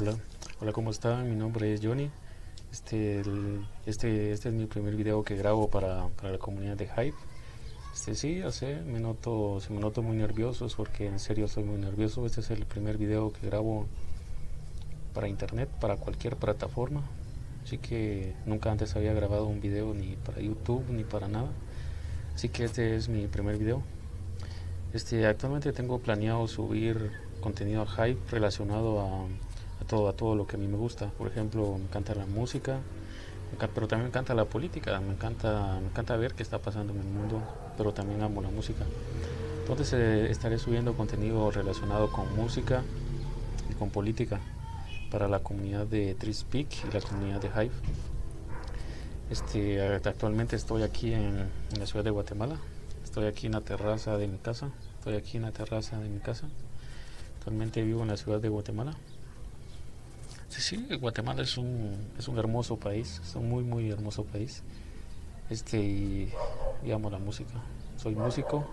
Hola, hola, ¿cómo están? Mi nombre es Johnny. Este, este, este es mi primer video que grabo para, para la comunidad de Hype. Este, sí, ya sé, me noto, se me noto muy nervioso, es porque en serio soy muy nervioso. Este es el primer video que grabo para internet, para cualquier plataforma. Así que nunca antes había grabado un video ni para YouTube ni para nada. Así que este es mi primer video. Este, actualmente tengo planeado subir contenido a Hype relacionado a todo, a todo lo que a mí me gusta. Por ejemplo, me encanta la música, pero también me encanta la política, me encanta, me encanta ver qué está pasando en el mundo, pero también amo la música. Entonces eh, estaré subiendo contenido relacionado con música y con política para la comunidad de Trispeak y la comunidad de Hive. Este, actualmente estoy aquí en, en la ciudad de Guatemala, estoy aquí en la terraza de mi casa, estoy aquí en la terraza de mi casa. Actualmente vivo en la ciudad de Guatemala. Sí, Guatemala es un, es un hermoso país, es un muy, muy hermoso país. Este, y, amo la música. Soy músico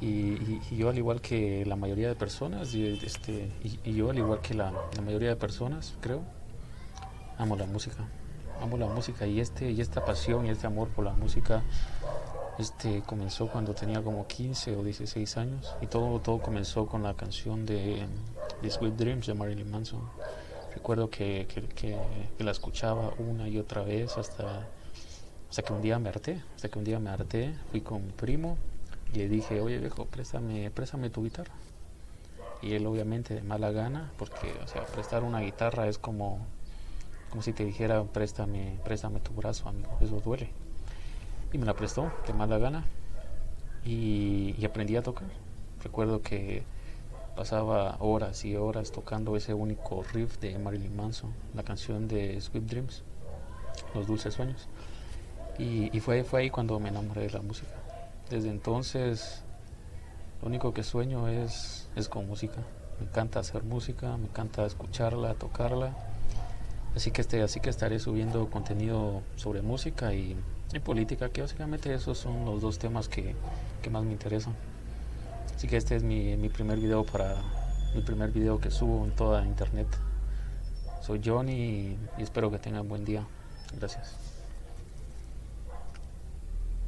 y, yo al igual que la mayoría de personas, y, este, y, yo al igual que la, la, mayoría de personas, creo, amo la música. Amo la música y, este, y esta pasión y este amor por la música este comenzó cuando tenía como 15 o 16 años y todo, todo comenzó con la canción de Sweet Dreams de Marilyn Manson. Recuerdo que, que, la escuchaba una y otra vez hasta, hasta que un día me harté, hasta que un día me harté, fui con mi primo y le dije, oye viejo, préstame, préstame tu guitarra. Y él obviamente de mala gana, porque o sea, prestar una guitarra es como, como si te dijera, préstame, préstame tu brazo, amigo, eso duele. Y me la prestó de mala gana y, y aprendí a tocar. Recuerdo que pasaba horas y horas tocando ese único riff de Marilyn Manson, la canción de Sweet Dreams, Los Dulces Sueños. Y, fue, fue ahí cuando me enamoré de la música. Desde entonces, lo único que sueño es, es con música. Me encanta hacer música, me encanta escucharla, tocarla. Así que, este, así que estaré subiendo contenido sobre música y, política, que básicamente esos son los dos temas que, que más me interesan. Así que este es mi, mi primer video para mi primer video que subo en toda internet. Soy Johnny y, y espero que tengan buen día. Gracias.